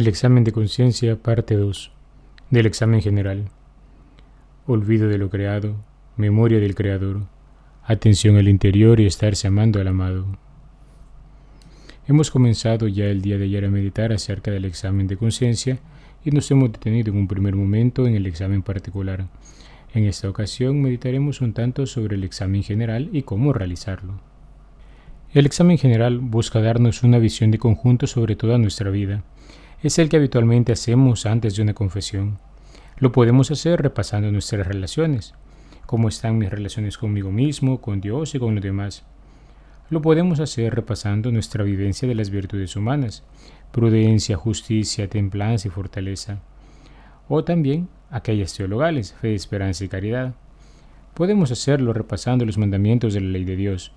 El examen de conciencia, parte 2. Del examen general. Olvido de lo creado, memoria del Creador, atención al interior y estarse amando al amado. Hemos comenzado ya el día de ayer a meditar acerca del examen de conciencia y nos hemos detenido en un primer momento en el examen particular. En esta ocasión meditaremos un tanto sobre el examen general y cómo realizarlo. El examen general busca darnos una visión de conjunto sobre toda nuestra vida es el que habitualmente hacemos antes de una confesión. Lo podemos hacer repasando nuestras relaciones, cómo están mis relaciones conmigo mismo, con Dios y con los demás. Lo podemos hacer repasando nuestra vivencia de las virtudes humanas, prudencia, justicia, templanza y fortaleza. O también aquellas teologales, fe, esperanza y caridad. Podemos hacerlo repasando los mandamientos de la ley de Dios.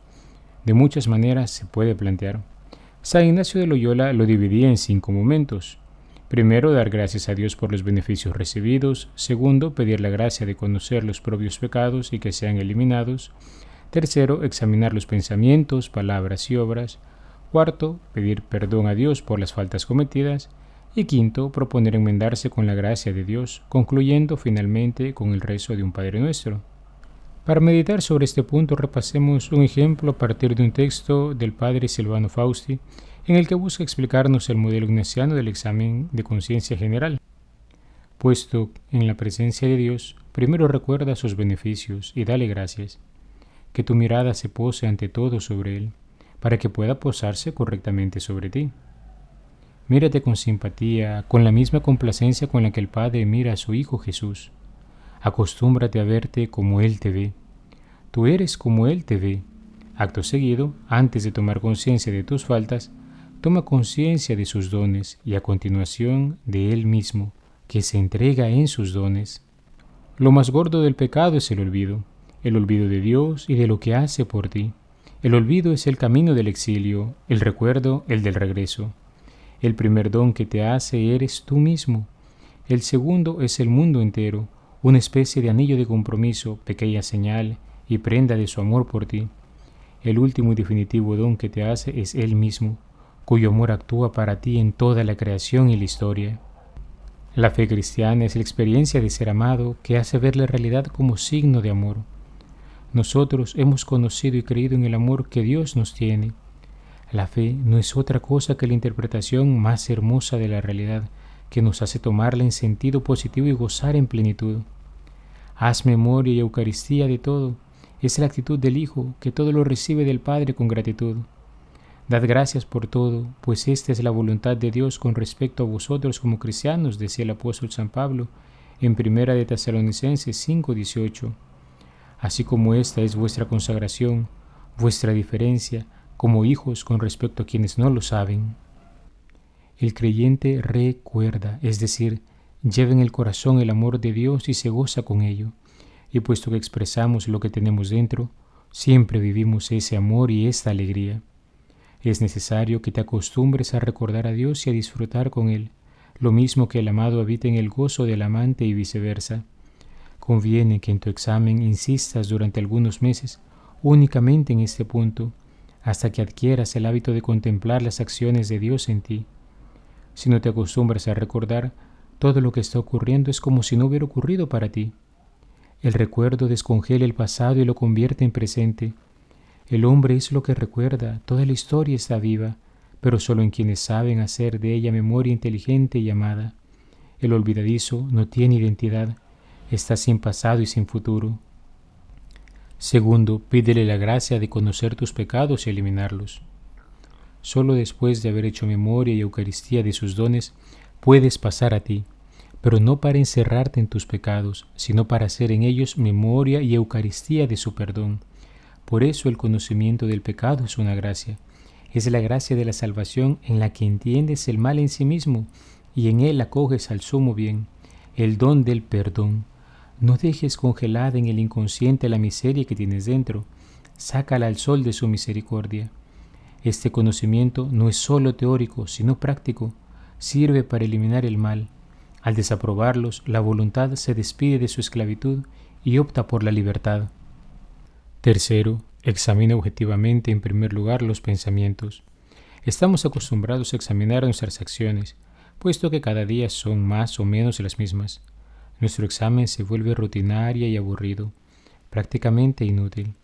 De muchas maneras se puede plantear. San Ignacio de Loyola lo dividía en cinco momentos. Primero, dar gracias a Dios por los beneficios recibidos. Segundo, pedir la gracia de conocer los propios pecados y que sean eliminados. Tercero, examinar los pensamientos, palabras y obras. Cuarto, pedir perdón a Dios por las faltas cometidas. Y quinto, proponer enmendarse con la gracia de Dios, concluyendo finalmente con el rezo de un Padre Nuestro. Para meditar sobre este punto repasemos un ejemplo a partir de un texto del padre Silvano Fausti en el que busca explicarnos el modelo ignaciano del examen de conciencia general. Puesto en la presencia de Dios, primero recuerda sus beneficios y dale gracias. Que tu mirada se pose ante todo sobre Él, para que pueda posarse correctamente sobre ti. Mírate con simpatía, con la misma complacencia con la que el Padre mira a su Hijo Jesús Acostúmbrate a verte como Él te ve. Tú eres como Él te ve. Acto seguido, antes de tomar conciencia de tus faltas, toma conciencia de sus dones y a continuación de Él mismo, que se entrega en sus dones. Lo más gordo del pecado es el olvido, el olvido de Dios y de lo que hace por ti. El olvido es el camino del exilio, el recuerdo el del regreso. El primer don que te hace eres tú mismo. El segundo es el mundo entero, una especie de anillo de compromiso, pequeña señal y prenda de su amor por ti. El último y definitivo don que te hace es Él mismo, cuyo amor actúa para ti en toda la creación y la historia. La fe cristiana es la experiencia de ser amado que hace ver la realidad como signo de amor. Nosotros hemos conocido y creído en el amor que Dios nos tiene. La fe no es otra cosa que la interpretación más hermosa de la realidad que nos hace tomarla en sentido positivo y gozar en plenitud. Haz memoria y Eucaristía de todo. Es la actitud del Hijo, que todo lo recibe del Padre con gratitud. Dad gracias por todo, pues esta es la voluntad de Dios con respecto a vosotros como cristianos, decía el apóstol San Pablo en Primera de Tesalonicenses 5:18. Así como esta es vuestra consagración, vuestra diferencia como hijos con respecto a quienes no lo saben. El creyente recuerda, es decir, lleva en el corazón el amor de Dios y se goza con ello. Y puesto que expresamos lo que tenemos dentro, siempre vivimos ese amor y esta alegría. Es necesario que te acostumbres a recordar a Dios y a disfrutar con Él, lo mismo que el amado habita en el gozo del amante y viceversa. Conviene que en tu examen insistas durante algunos meses únicamente en este punto, hasta que adquieras el hábito de contemplar las acciones de Dios en ti. Si no te acostumbras a recordar, todo lo que está ocurriendo es como si no hubiera ocurrido para ti. El recuerdo descongela el pasado y lo convierte en presente. El hombre es lo que recuerda, toda la historia está viva, pero solo en quienes saben hacer de ella memoria inteligente y amada. El olvidadizo no tiene identidad, está sin pasado y sin futuro. Segundo, pídele la gracia de conocer tus pecados y eliminarlos. Solo después de haber hecho memoria y Eucaristía de sus dones, puedes pasar a ti pero no para encerrarte en tus pecados, sino para hacer en ellos memoria y Eucaristía de su perdón. Por eso el conocimiento del pecado es una gracia. Es la gracia de la salvación en la que entiendes el mal en sí mismo y en él acoges al sumo bien, el don del perdón. No dejes congelada en el inconsciente la miseria que tienes dentro, sácala al sol de su misericordia. Este conocimiento no es sólo teórico, sino práctico, sirve para eliminar el mal, al desaprobarlos, la voluntad se despide de su esclavitud y opta por la libertad. Tercero, examina objetivamente en primer lugar los pensamientos. Estamos acostumbrados a examinar nuestras acciones, puesto que cada día son más o menos las mismas. Nuestro examen se vuelve rutinaria y aburrido, prácticamente inútil.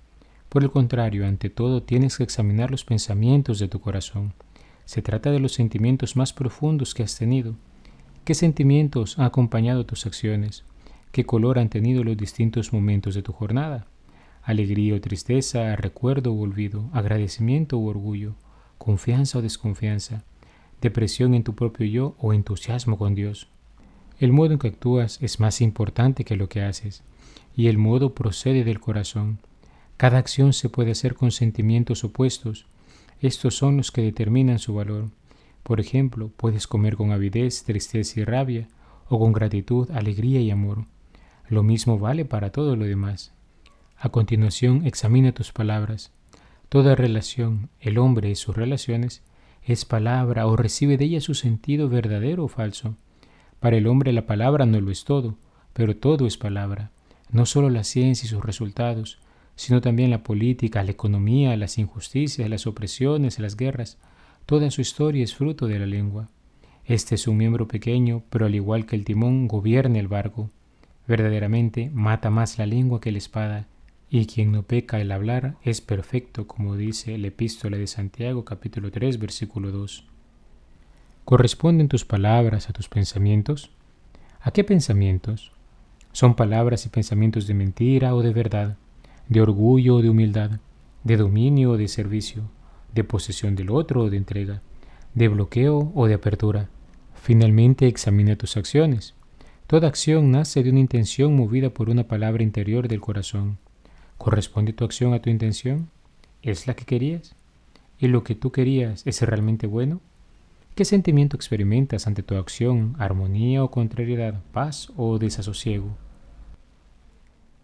Por el contrario, ante todo tienes que examinar los pensamientos de tu corazón. Se trata de los sentimientos más profundos que has tenido. ¿Qué sentimientos han acompañado tus acciones? ¿Qué color han tenido los distintos momentos de tu jornada? Alegría o tristeza, recuerdo o olvido, agradecimiento o orgullo, confianza o desconfianza, depresión en tu propio yo o entusiasmo con Dios. El modo en que actúas es más importante que lo que haces, y el modo procede del corazón. Cada acción se puede hacer con sentimientos opuestos. Estos son los que determinan su valor. Por ejemplo, puedes comer con avidez, tristeza y rabia, o con gratitud, alegría y amor. Lo mismo vale para todo lo demás. A continuación, examina tus palabras. Toda relación, el hombre y sus relaciones, es palabra o recibe de ella su sentido verdadero o falso. Para el hombre la palabra no lo es todo, pero todo es palabra. No solo la ciencia y sus resultados, sino también la política, la economía, las injusticias, las opresiones, las guerras. Toda su historia es fruto de la lengua. Este es un miembro pequeño, pero al igual que el timón, gobierna el barco. Verdaderamente mata más la lengua que la espada, y quien no peca al hablar es perfecto, como dice la epístola de Santiago capítulo 3 versículo 2. ¿Corresponden tus palabras a tus pensamientos? ¿A qué pensamientos? ¿Son palabras y pensamientos de mentira o de verdad? de orgullo o de humildad, de dominio o de servicio, de posesión del otro o de entrega, de bloqueo o de apertura. Finalmente examina tus acciones. Toda acción nace de una intención movida por una palabra interior del corazón. ¿Corresponde tu acción a tu intención? ¿Es la que querías? ¿Y lo que tú querías es realmente bueno? ¿Qué sentimiento experimentas ante tu acción? ¿Armonía o contrariedad? ¿Paz o desasosiego?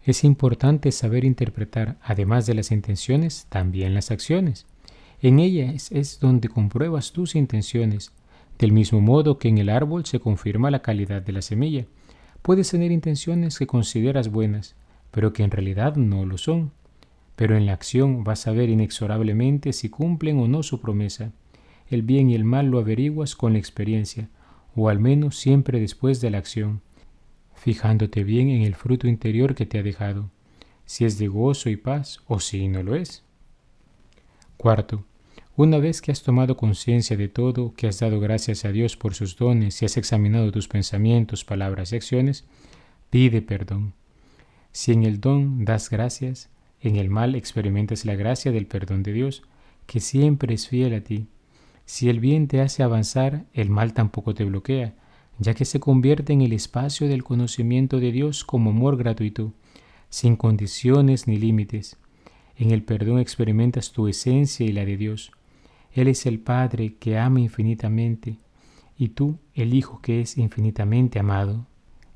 Es importante saber interpretar, además de las intenciones, también las acciones. En ellas es donde compruebas tus intenciones, del mismo modo que en el árbol se confirma la calidad de la semilla. Puedes tener intenciones que consideras buenas, pero que en realidad no lo son. Pero en la acción vas a ver inexorablemente si cumplen o no su promesa. El bien y el mal lo averiguas con la experiencia, o al menos siempre después de la acción fijándote bien en el fruto interior que te ha dejado, si es de gozo y paz o si no lo es. Cuarto, una vez que has tomado conciencia de todo, que has dado gracias a Dios por sus dones y has examinado tus pensamientos, palabras y acciones, pide perdón. Si en el don das gracias, en el mal experimentas la gracia del perdón de Dios, que siempre es fiel a ti. Si el bien te hace avanzar, el mal tampoco te bloquea, ya que se convierte en el espacio del conocimiento de Dios como amor gratuito, sin condiciones ni límites. En el perdón experimentas tu esencia y la de Dios. Él es el Padre que ama infinitamente y tú el Hijo que es infinitamente amado.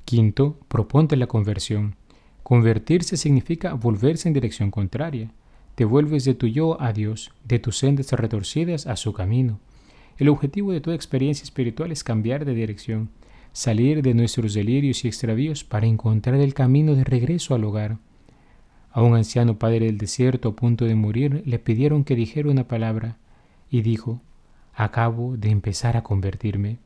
Quinto, proponte la conversión. Convertirse significa volverse en dirección contraria. Te vuelves de tu yo a Dios, de tus sendas retorcidas a su camino. El objetivo de toda experiencia espiritual es cambiar de dirección, salir de nuestros delirios y extravíos para encontrar el camino de regreso al hogar. A un anciano padre del desierto a punto de morir le pidieron que dijera una palabra y dijo, acabo de empezar a convertirme.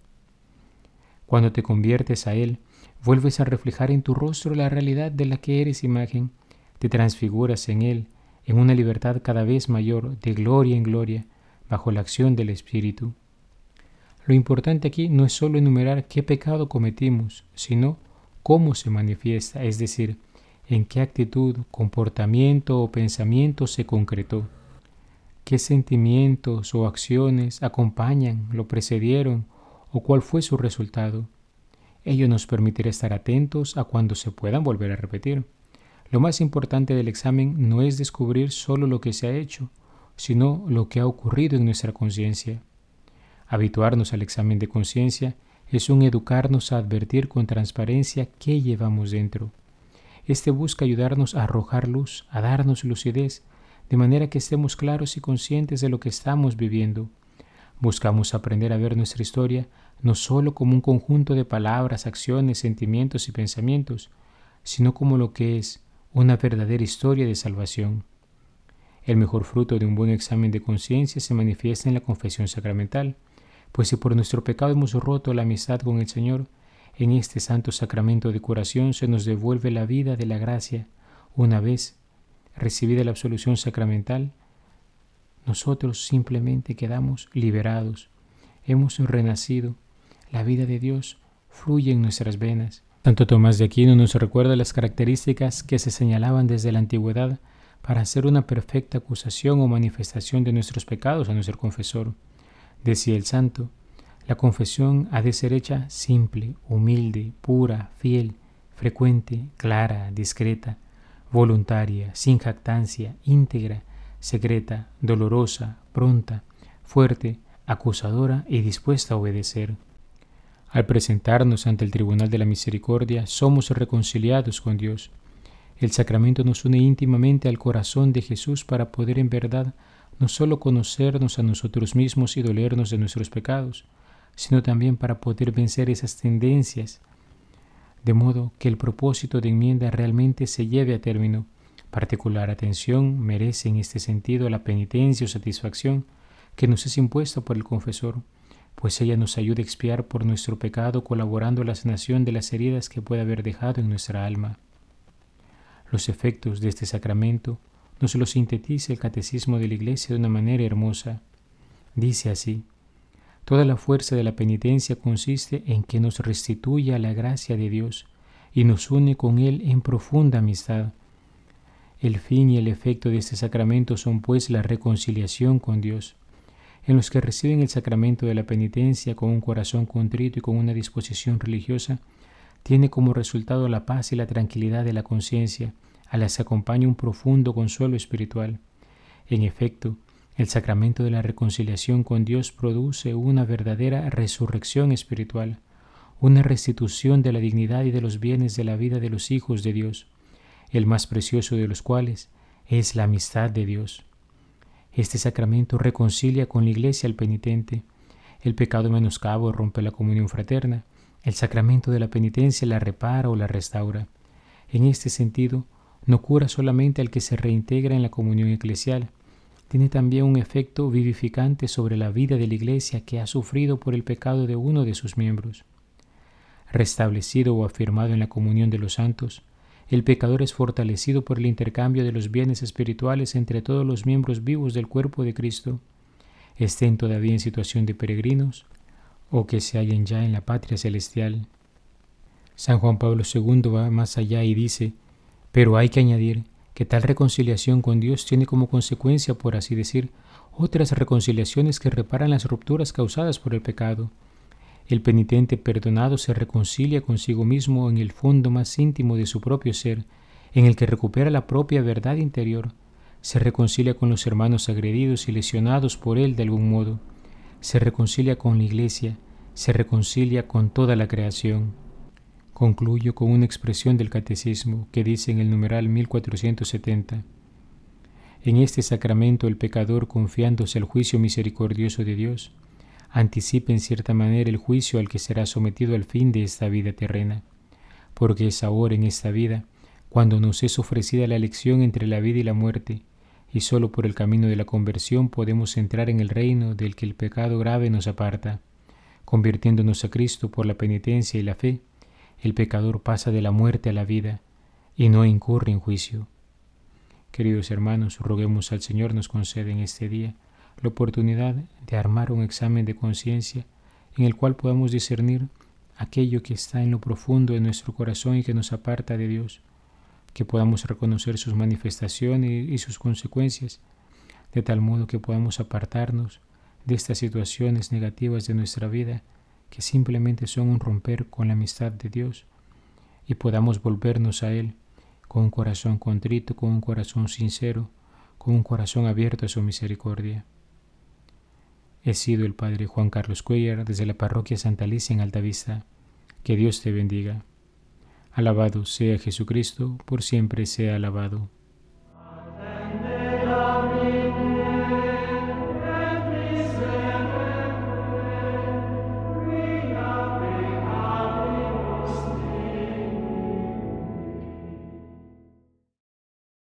Cuando te conviertes a Él, vuelves a reflejar en tu rostro la realidad de la que eres imagen, te transfiguras en Él, en una libertad cada vez mayor, de gloria en gloria, bajo la acción del Espíritu. Lo importante aquí no es solo enumerar qué pecado cometimos, sino cómo se manifiesta, es decir, en qué actitud, comportamiento o pensamiento se concretó, qué sentimientos o acciones acompañan, lo precedieron o cuál fue su resultado. Ello nos permitirá estar atentos a cuando se puedan volver a repetir. Lo más importante del examen no es descubrir solo lo que se ha hecho, sino lo que ha ocurrido en nuestra conciencia. Habituarnos al examen de conciencia es un educarnos a advertir con transparencia qué llevamos dentro. Este busca ayudarnos a arrojar luz, a darnos lucidez, de manera que estemos claros y conscientes de lo que estamos viviendo. Buscamos aprender a ver nuestra historia no solo como un conjunto de palabras, acciones, sentimientos y pensamientos, sino como lo que es una verdadera historia de salvación. El mejor fruto de un buen examen de conciencia se manifiesta en la confesión sacramental, Pues si por nuestro pecado hemos roto la amistad con el Señor, en este santo sacramento de curación se nos devuelve la vida de la gracia. Una vez recibida la absolución sacramental, nosotros simplemente quedamos liberados. Hemos renacido. La vida de Dios fluye en nuestras venas. Santo Tomás de Aquino nos recuerda las características que se señalaban desde la antigüedad para hacer una perfecta acusación o manifestación de nuestros pecados a nuestro confesor. Decía el santo, la confesión ha de ser hecha simple, humilde, pura, fiel, frecuente, clara, discreta, voluntaria, sin jactancia, íntegra, secreta, dolorosa, pronta, fuerte, acusadora y dispuesta a obedecer. Al presentarnos ante el tribunal de la misericordia, somos reconciliados con Dios. El sacramento nos une íntimamente al corazón de Jesús para poder en verdad no solo conocernos a nosotros mismos y dolernos de nuestros pecados, sino también para poder vencer esas tendencias, de modo que el propósito de enmienda realmente se lleve a término. Particular atención merece en este sentido la penitencia o satisfacción que nos es impuesta por el confesor, pues ella nos ayuda a expiar por nuestro pecado colaborando a la sanación de las heridas que puede haber dejado en nuestra alma. Los efectos de este sacramento nos lo sintetiza el Catecismo de la Iglesia de una manera hermosa. Dice así, Toda la fuerza de la penitencia consiste en que nos restituye a la gracia de Dios y nos une con Él en profunda amistad. El fin y el efecto de este sacramento son pues la reconciliación con Dios. En los que reciben el sacramento de la penitencia con un corazón contrito y con una disposición religiosa, tiene como resultado la paz y la tranquilidad de la conciencia, a las acompaña un profundo consuelo espiritual. En efecto, el sacramento de la reconciliación con Dios produce una verdadera resurrección espiritual, una restitución de la dignidad y de los bienes de la vida de los hijos de Dios, el más precioso de los cuales es la amistad de Dios. Este sacramento reconcilia con la iglesia al penitente. El pecado menoscabo rompe la comunión fraterna. El sacramento de la penitencia la repara o la restaura. En este sentido, no cura solamente al que se reintegra en la comunión eclesial, tiene también un efecto vivificante sobre la vida de la Iglesia que ha sufrido por el pecado de uno de sus miembros. Restablecido o afirmado en la comunión de los santos, el pecador es fortalecido por el intercambio de los bienes espirituales entre todos los miembros vivos del cuerpo de Cristo, estén todavía en situación de peregrinos o que se hallen ya en la patria celestial. San Juan Pablo II va más allá y dice, pero hay que añadir que tal reconciliación con Dios tiene como consecuencia, por así decir, otras reconciliaciones que reparan las rupturas causadas por el pecado. El penitente perdonado se reconcilia consigo mismo en el fondo más íntimo de su propio ser, en el que recupera la propia verdad interior, se reconcilia con los hermanos agredidos y lesionados por él de algún modo, se reconcilia con la iglesia, se reconcilia con toda la creación. Concluyo con una expresión del catecismo que dice en el numeral 1470. En este sacramento el pecador, confiándose al juicio misericordioso de Dios, anticipa en cierta manera el juicio al que será sometido al fin de esta vida terrena, porque es ahora en esta vida cuando nos es ofrecida la elección entre la vida y la muerte, y sólo por el camino de la conversión podemos entrar en el reino del que el pecado grave nos aparta, convirtiéndonos a Cristo por la penitencia y la fe, el pecador pasa de la muerte a la vida y no incurre en juicio. Queridos hermanos, roguemos al Señor nos conceda en este día la oportunidad de armar un examen de conciencia en el cual podamos discernir aquello que está en lo profundo de nuestro corazón y que nos aparta de Dios, que podamos reconocer sus manifestaciones y sus consecuencias, de tal modo que podamos apartarnos de estas situaciones negativas de nuestra vida que simplemente son un romper con la amistad de Dios y podamos volvernos a Él con un corazón contrito, con un corazón sincero, con un corazón abierto a su misericordia. He sido el Padre Juan Carlos Cuellar desde la parroquia Santa Alicia en Altavista. Que Dios te bendiga. Alabado sea Jesucristo, por siempre sea alabado.